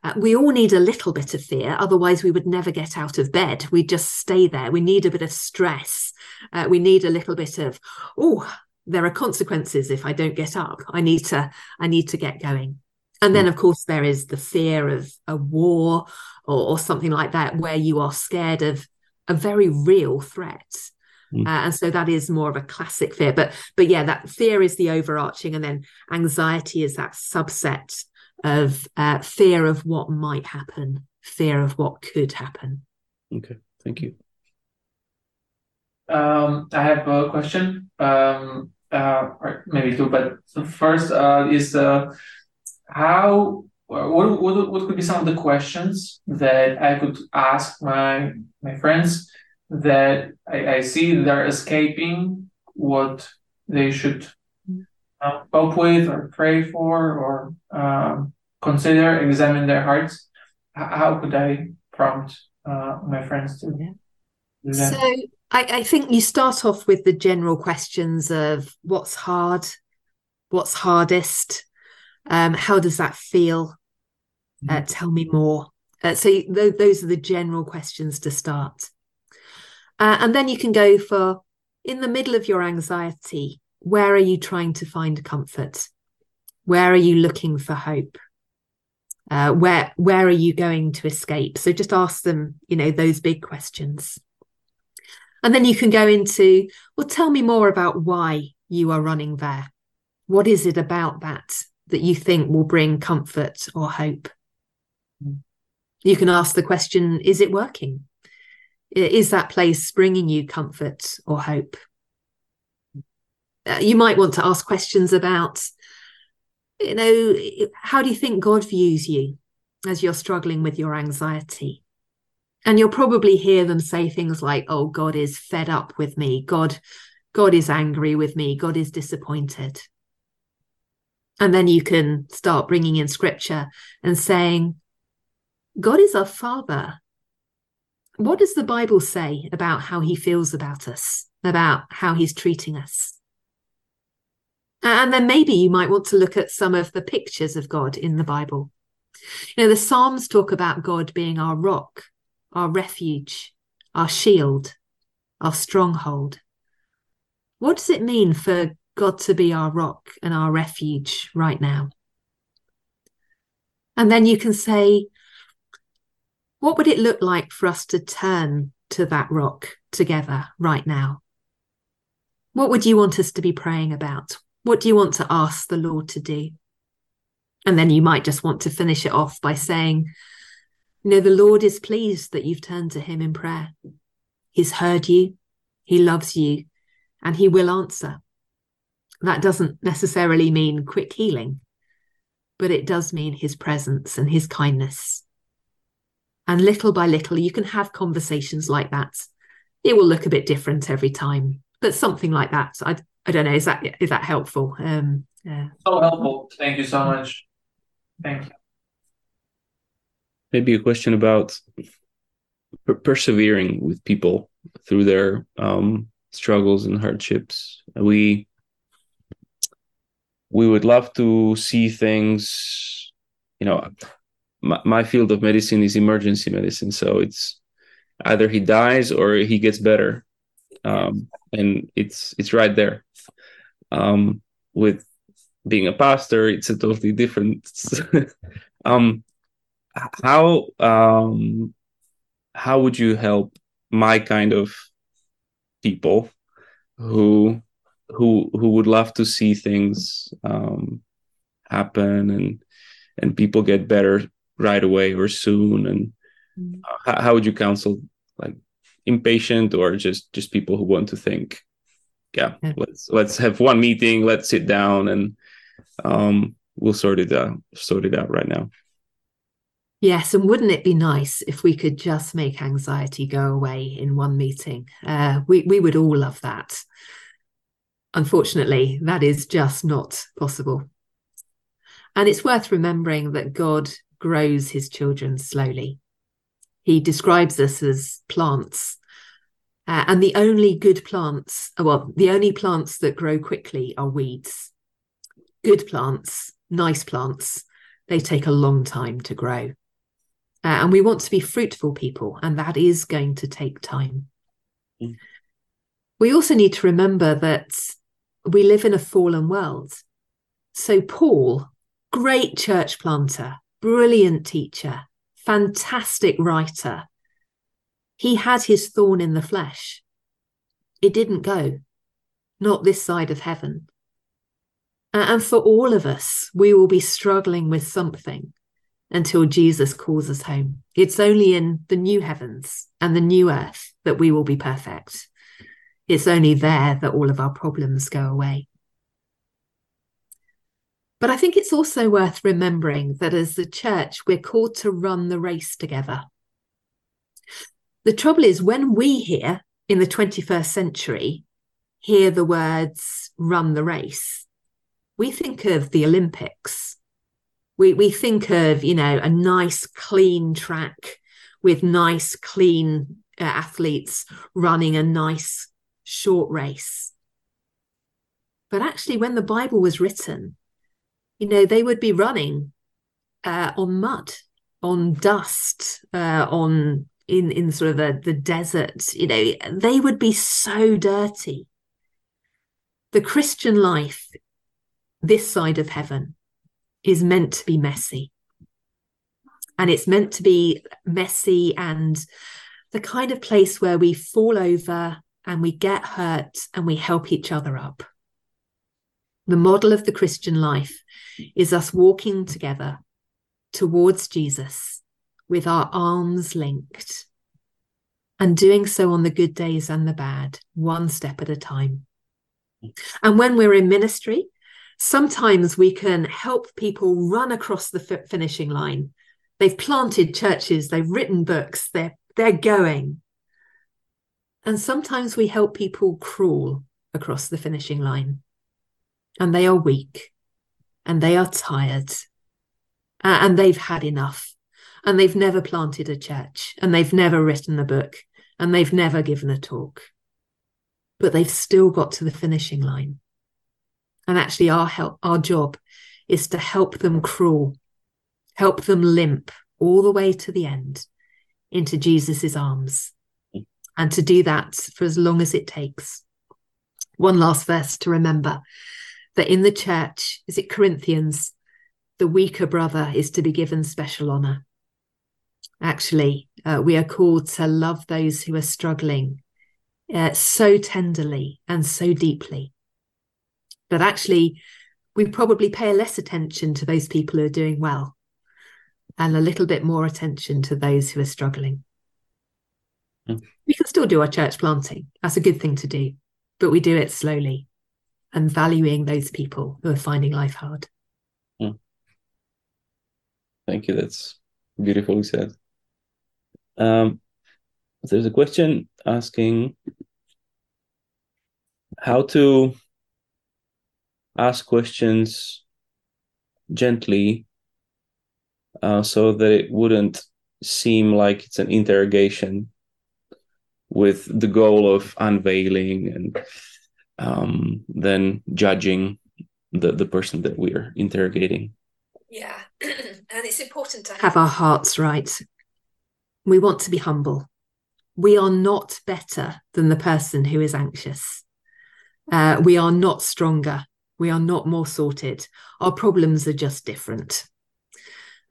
Uh, we all need a little bit of fear, otherwise we would never get out of bed. We just stay there. We need a bit of stress. Uh, we need a little bit of oh, there are consequences if I don't get up. I need to I need to get going. And then, hmm. of course, there is the fear of a war or, or something like that, where you are scared of a very real threat. Mm. Uh, and so that is more of a classic fear. But but yeah, that fear is the overarching, and then anxiety is that subset of uh, fear of what might happen, fear of what could happen.
Okay, thank you.
Um, I have a question, um, uh, or maybe two, but the first uh, is uh, how what, what what could be some of the questions that I could ask my my friends that I, I see they're escaping what they should uh, cope with or pray for or um, consider, examine their hearts. How could I prompt uh, my friends to do
that? So I, I think you start off with the general questions of what's hard, what's hardest, um, how does that feel? Uh, mm-hmm. tell me more. Uh, so th- those are the general questions to start. Uh, and then you can go for in the middle of your anxiety, where are you trying to find comfort? Where are you looking for hope? Uh, where where are you going to escape? So just ask them, you know, those big questions. And then you can go into, well, tell me more about why you are running there. What is it about that that you think will bring comfort or hope? You can ask the question, is it working? is that place bringing you comfort or hope? Uh, you might want to ask questions about, you know, how do you think God views you as you're struggling with your anxiety? And you'll probably hear them say things like, "Oh, God is fed up with me. God, God is angry with me. God is disappointed." And then you can start bringing in scripture and saying, God is our Father what does the Bible say about how he feels about us, about how he's treating us? Uh, and then maybe you might want to look at some of the pictures of God in the Bible. You know, the Psalms talk about God being our rock, our refuge, our shield, our stronghold. What does it mean for God to be our rock and our refuge right now? And then you can say, what would it look like for us to turn to that rock together right now? What would you want us to be praying about? What do you want to ask the Lord to do? And then you might just want to finish it off by saying, you know, the Lord is pleased that you've turned to him in prayer. He's heard you, he loves you, and he will answer. That doesn't necessarily mean quick healing, but it does mean his presence and his kindness and little by little, you can have conversations like that. It will look a bit different every time, but something like that. I, I don't know. Is that is that helpful? Um,
yeah. So helpful. Thank you so much. Thank you.
Maybe a question about per- persevering with people through their um, struggles and hardships. We we would love to see things, you know, my, my field of medicine is emergency medicine so it's either he dies or he gets better um, and it's it's right there. Um, with being a pastor it's a totally different um, how um, how would you help my kind of people who who who would love to see things um, happen and and people get better right away or soon? And mm. how, how would you counsel impatient or just just people who want to think yeah, yeah, let's let's have one meeting let's sit down and um we'll sort it out sort it out right now
Yes, and wouldn't it be nice if we could just make anxiety go away in one meeting? Uh, we we would all love that. Unfortunately, that is just not possible. And it's worth remembering that God grows his children slowly. He describes us as plants. Uh, and the only good plants, well, the only plants that grow quickly are weeds. Good plants, nice plants, they take a long time to grow. Uh, and we want to be fruitful people, and that is going to take time. Mm. We also need to remember that we live in a fallen world. So, Paul, great church planter, brilliant teacher, fantastic writer, he had his thorn in the flesh. It didn't go, not this side of heaven. And for all of us, we will be struggling with something until Jesus calls us home. It's only in the new heavens and the new earth that we will be perfect. It's only there that all of our problems go away. But I think it's also worth remembering that as the church, we're called to run the race together. The trouble is, when we hear in the 21st century, hear the words run the race, we think of the Olympics we we think of you know a nice clean track with nice clean uh, athletes running a nice short race but actually when the bible was written you know they would be running uh, on mud on dust uh, on in in sort of the, the desert you know they would be so dirty the christian life this side of heaven is meant to be messy. And it's meant to be messy and the kind of place where we fall over and we get hurt and we help each other up. The model of the Christian life is us walking together towards Jesus with our arms linked and doing so on the good days and the bad, one step at a time. And when we're in ministry, sometimes we can help people run across the f- finishing line. They've planted churches, they've written books, they're they're going. And sometimes we help people crawl across the finishing line. And they are weak and they are tired uh, and they've had enough and they've never planted a church and they've never written a book and they've never given a talk. But they've still got to the finishing line. And actually, our help, our job is to help them crawl, help them limp all the way to the end into Jesus's arms, and to do that for as long as it takes. One last verse to remember that in the church, is it Corinthians, the weaker brother is to be given special honor. Actually, uh, we are called to love those who are struggling uh, so tenderly and so deeply but actually we probably pay less attention to those people who are doing well and a little bit more attention to those who are struggling. Mm. We can still do our church planting. That's a good thing to do, but we do it slowly and valuing those people who are finding life hard.
Mm. Thank you. That's beautifully said. Um, there's a question asking how to ask questions gently uh, so that it wouldn't seem like it's an interrogation with the goal of unveiling and um, then judging the, the person that we're interrogating.
Yeah. and it's important to have our hearts right. We want to be humble. We are not better than the person who is anxious. Uh, we are not stronger we are not more sorted. Our problems are just different.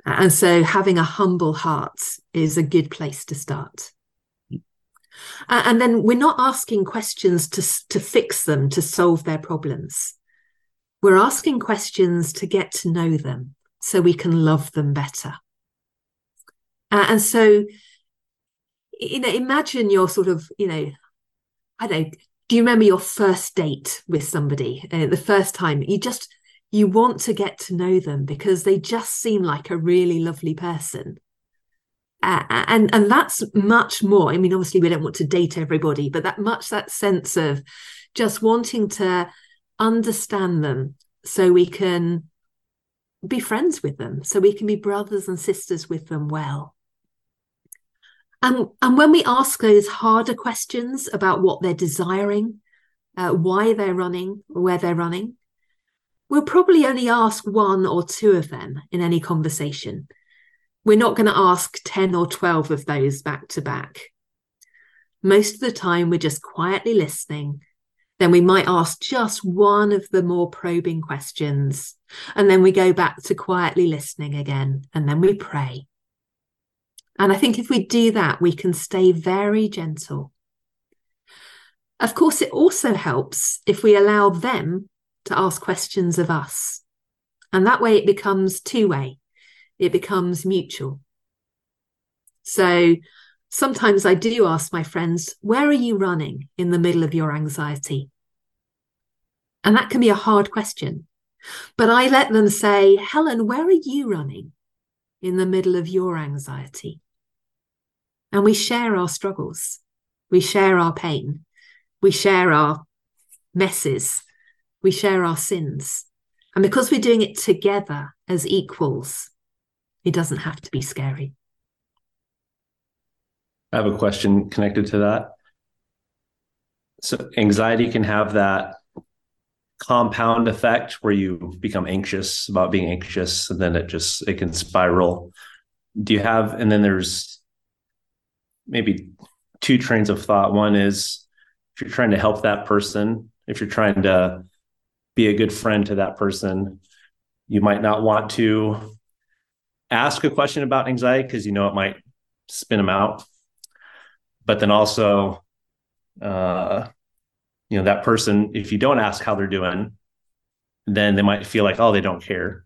And so having a humble heart is a good place to start. And then we're not asking questions to, to fix them, to solve their problems. We're asking questions to get to know them so we can love them better. And so, you know, imagine you're sort of, you know, I don't know, do you remember your first date with somebody uh, the first time you just you want to get to know them because they just seem like a really lovely person. Uh, and and that's much more. I mean, obviously, we don't want to date everybody, but that much that sense of just wanting to understand them so we can be friends with them, so we can be brothers and sisters with them well. And, and when we ask those harder questions about what they're desiring, uh, why they're running, where they're running, we'll probably only ask one or two of them in any conversation. We're not going to ask 10 or 12 of those back to back. Most of the time, we're just quietly listening. Then we might ask just one of the more probing questions. And then we go back to quietly listening again. And then we pray. And I think if we do that, we can stay very gentle. Of course, it also helps if we allow them to ask questions of us. And that way it becomes two way, it becomes mutual. So sometimes I do ask my friends, Where are you running in the middle of your anxiety? And that can be a hard question. But I let them say, Helen, where are you running in the middle of your anxiety? And we share our struggles, we share our pain, we share our messes, we share our sins. And because we're doing it together as equals, it doesn't have to be scary.
I have a question connected to that. So, anxiety can have that compound effect where you become anxious about being anxious, and then it just it can spiral. Do you have, and then there's maybe two trains of thought. One is if you're trying to help that person, if you're trying to be a good friend to that person. You might not want to ask a question about anxiety because you know it might spin them out. But then also, uh, you know, that person, if you don't ask how they're doing, then they might feel like, oh, they don't care.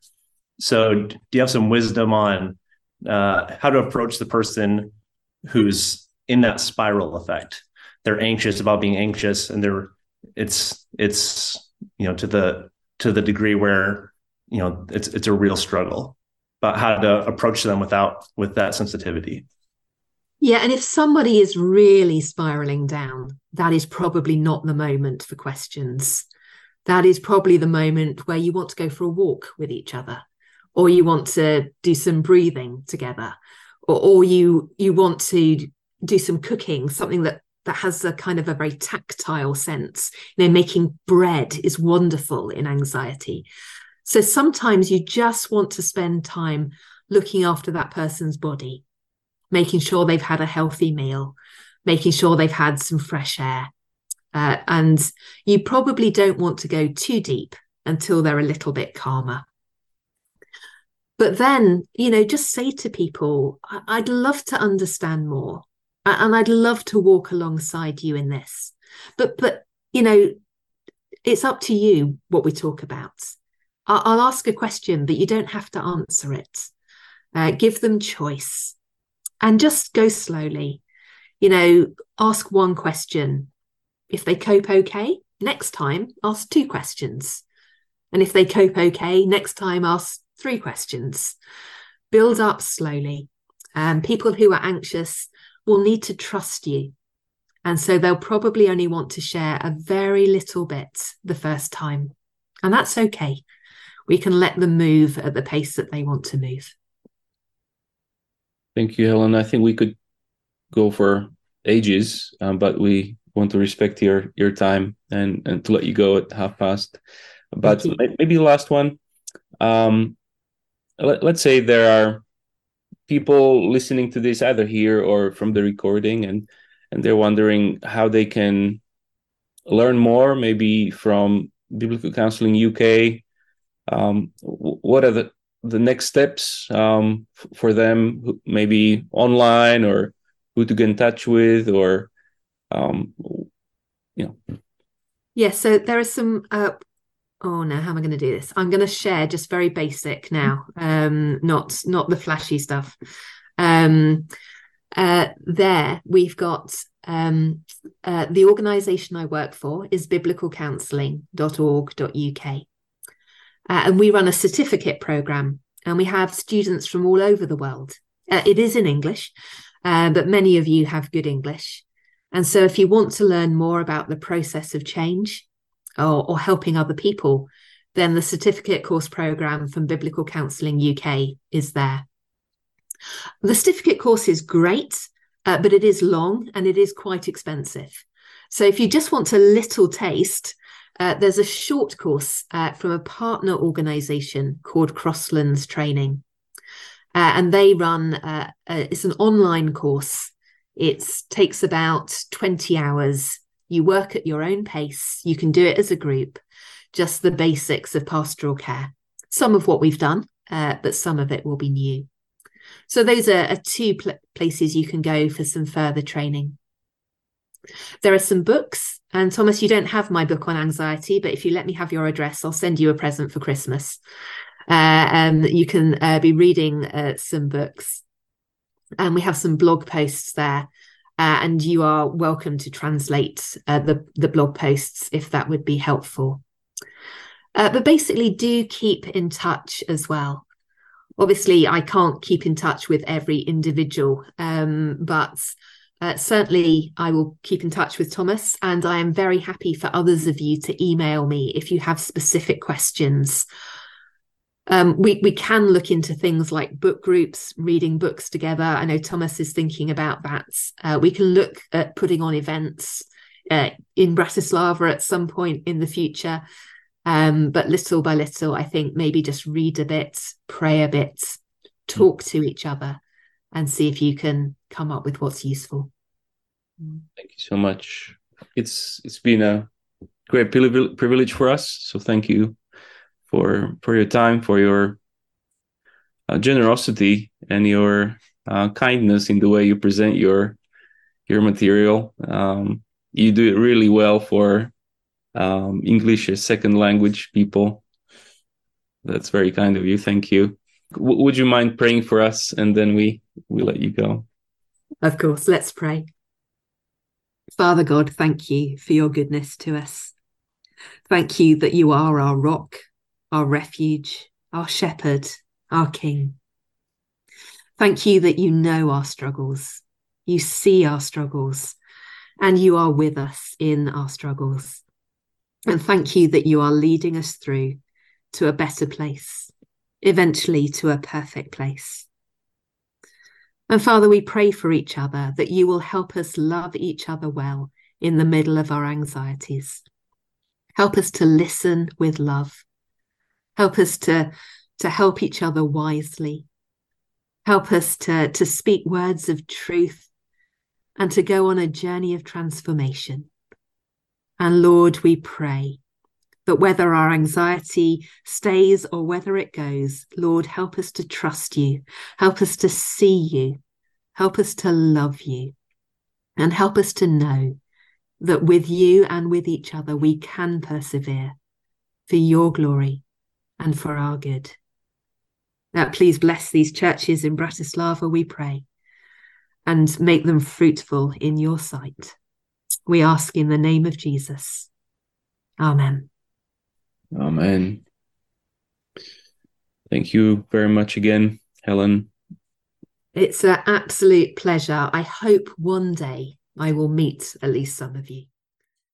So, do you have some wisdom on uh, how to approach the person who's in that spiral effect? They're anxious about being anxious, and they're it's it's you know to the to the degree where you know it's it's a real struggle but how to approach them without with that sensitivity
yeah and if somebody is really spiraling down that is probably not the moment for questions that is probably the moment where you want to go for a walk with each other or you want to do some breathing together or, or you you want to do some cooking something that that has a kind of a very tactile sense. You know, making bread is wonderful in anxiety. So sometimes you just want to spend time looking after that person's body, making sure they've had a healthy meal, making sure they've had some fresh air. Uh, and you probably don't want to go too deep until they're a little bit calmer. But then, you know, just say to people, I'd love to understand more and I'd love to walk alongside you in this. But but you know, it's up to you what we talk about. I'll, ask a question, but you don't have to answer it. Uh, give them choice, and just go slowly. You know, ask one question. If they cope okay, next time ask two questions. And if they cope okay, next time ask three questions. Build up slowly. Um, people who are anxious will need to trust you. And so they'll probably only want to share a very little bit the first time. And that's okay. We can let them move at the pace that they want to move.
Thank you, Helen. I think we could go for ages, um, but we want to respect your your time and and to let you go at half past. But maybe the last one. Um, let, let's say there are people listening to this either here or from the recording and and they're wondering how they can learn more maybe from biblical counseling uk um, what are the the next steps um, for them maybe online or who to get in touch with or um, you know?
Yes yeah, so there are some uh, oh no how am i going to do this? I'm going to share just very basic now um not not the flashy stuff. Um uh there we've got um uh, the organization i work for is biblicalcounseling.org.uk Uh, and we run a certificate program, and we have students from all over the world. Uh, it is in English, uh, but many of you have good English. And so, if you want to learn more about the process of change or, or helping other people, then the certificate course program from Biblical Counselling UK is there. The certificate course is great, uh, but it is long and it is quite expensive. So if you just want a little taste, uh, there's a short course uh, from a partner organization called Crosslands Training. Uh, and they run, uh, it's an online course. It takes about 20 hours. You work at your own pace. You can do it as a group, just the basics of pastoral care. Some of what we've done, uh, but some of it will be new. So those are, are two pl- places you can go for some further training. There are some books, and Thomas, you don't have my book on anxiety, but if you let me have your address, I'll send you a present for Christmas. Uh, um, you can uh, be reading uh, some books, and we have some blog posts there. Uh, and you are welcome to translate uh, the the blog posts if that would be helpful. Uh, but basically, do keep in touch as well obviously I can't keep in touch with every individual, um, but uh, certainly I will keep in touch with Thomas, and I am very happy for others of you to email me if you have specific questions. Um, we we can look into things like book groups, reading books together. I know Thomas is thinking about that. Uh, we can look at putting on events uh, in Bratislava at some point in the future. Um, but little by little, I think maybe just read a bit, pray a bit, talk to each other, and see if you can come up with what's useful.
Thank you so much. It's it's been a great privilege for us. So thank you for for your time, for your uh, generosity, and your uh, kindness in the way you present your your material. Um, you do it really well for um, English as second language people. That's very kind of you. Thank you. W- would you mind praying for us, and then we we let you go?
Of course. Let's pray. Father God, thank you for your goodness to us. Thank you that you are our rock, our refuge, our shepherd, our king. Thank you that you know our struggles, you see our struggles, and you are with us in our struggles. And thank you that you are leading us through to a better place, eventually to a perfect place. And Father, we pray for each other that you will help us love each other well in the middle of our anxieties. Help us to listen with love. Help us to, to help each other wisely. Help us to, to speak words of truth and to go on a journey of transformation. And Lord, we pray that whether our anxiety stays or whether it goes, Lord, help us to trust you, help us to see you, help us to love you, and help us to know that with you and with each other we can persevere for your glory and for our good. Now, please bless these churches in Bratislava, we pray, and make them fruitful in your sight. We ask in the name of Jesus. Amen.
Amen. Thank you very much again, Helen.
It's an absolute pleasure. I hope one day I will meet at least some of you.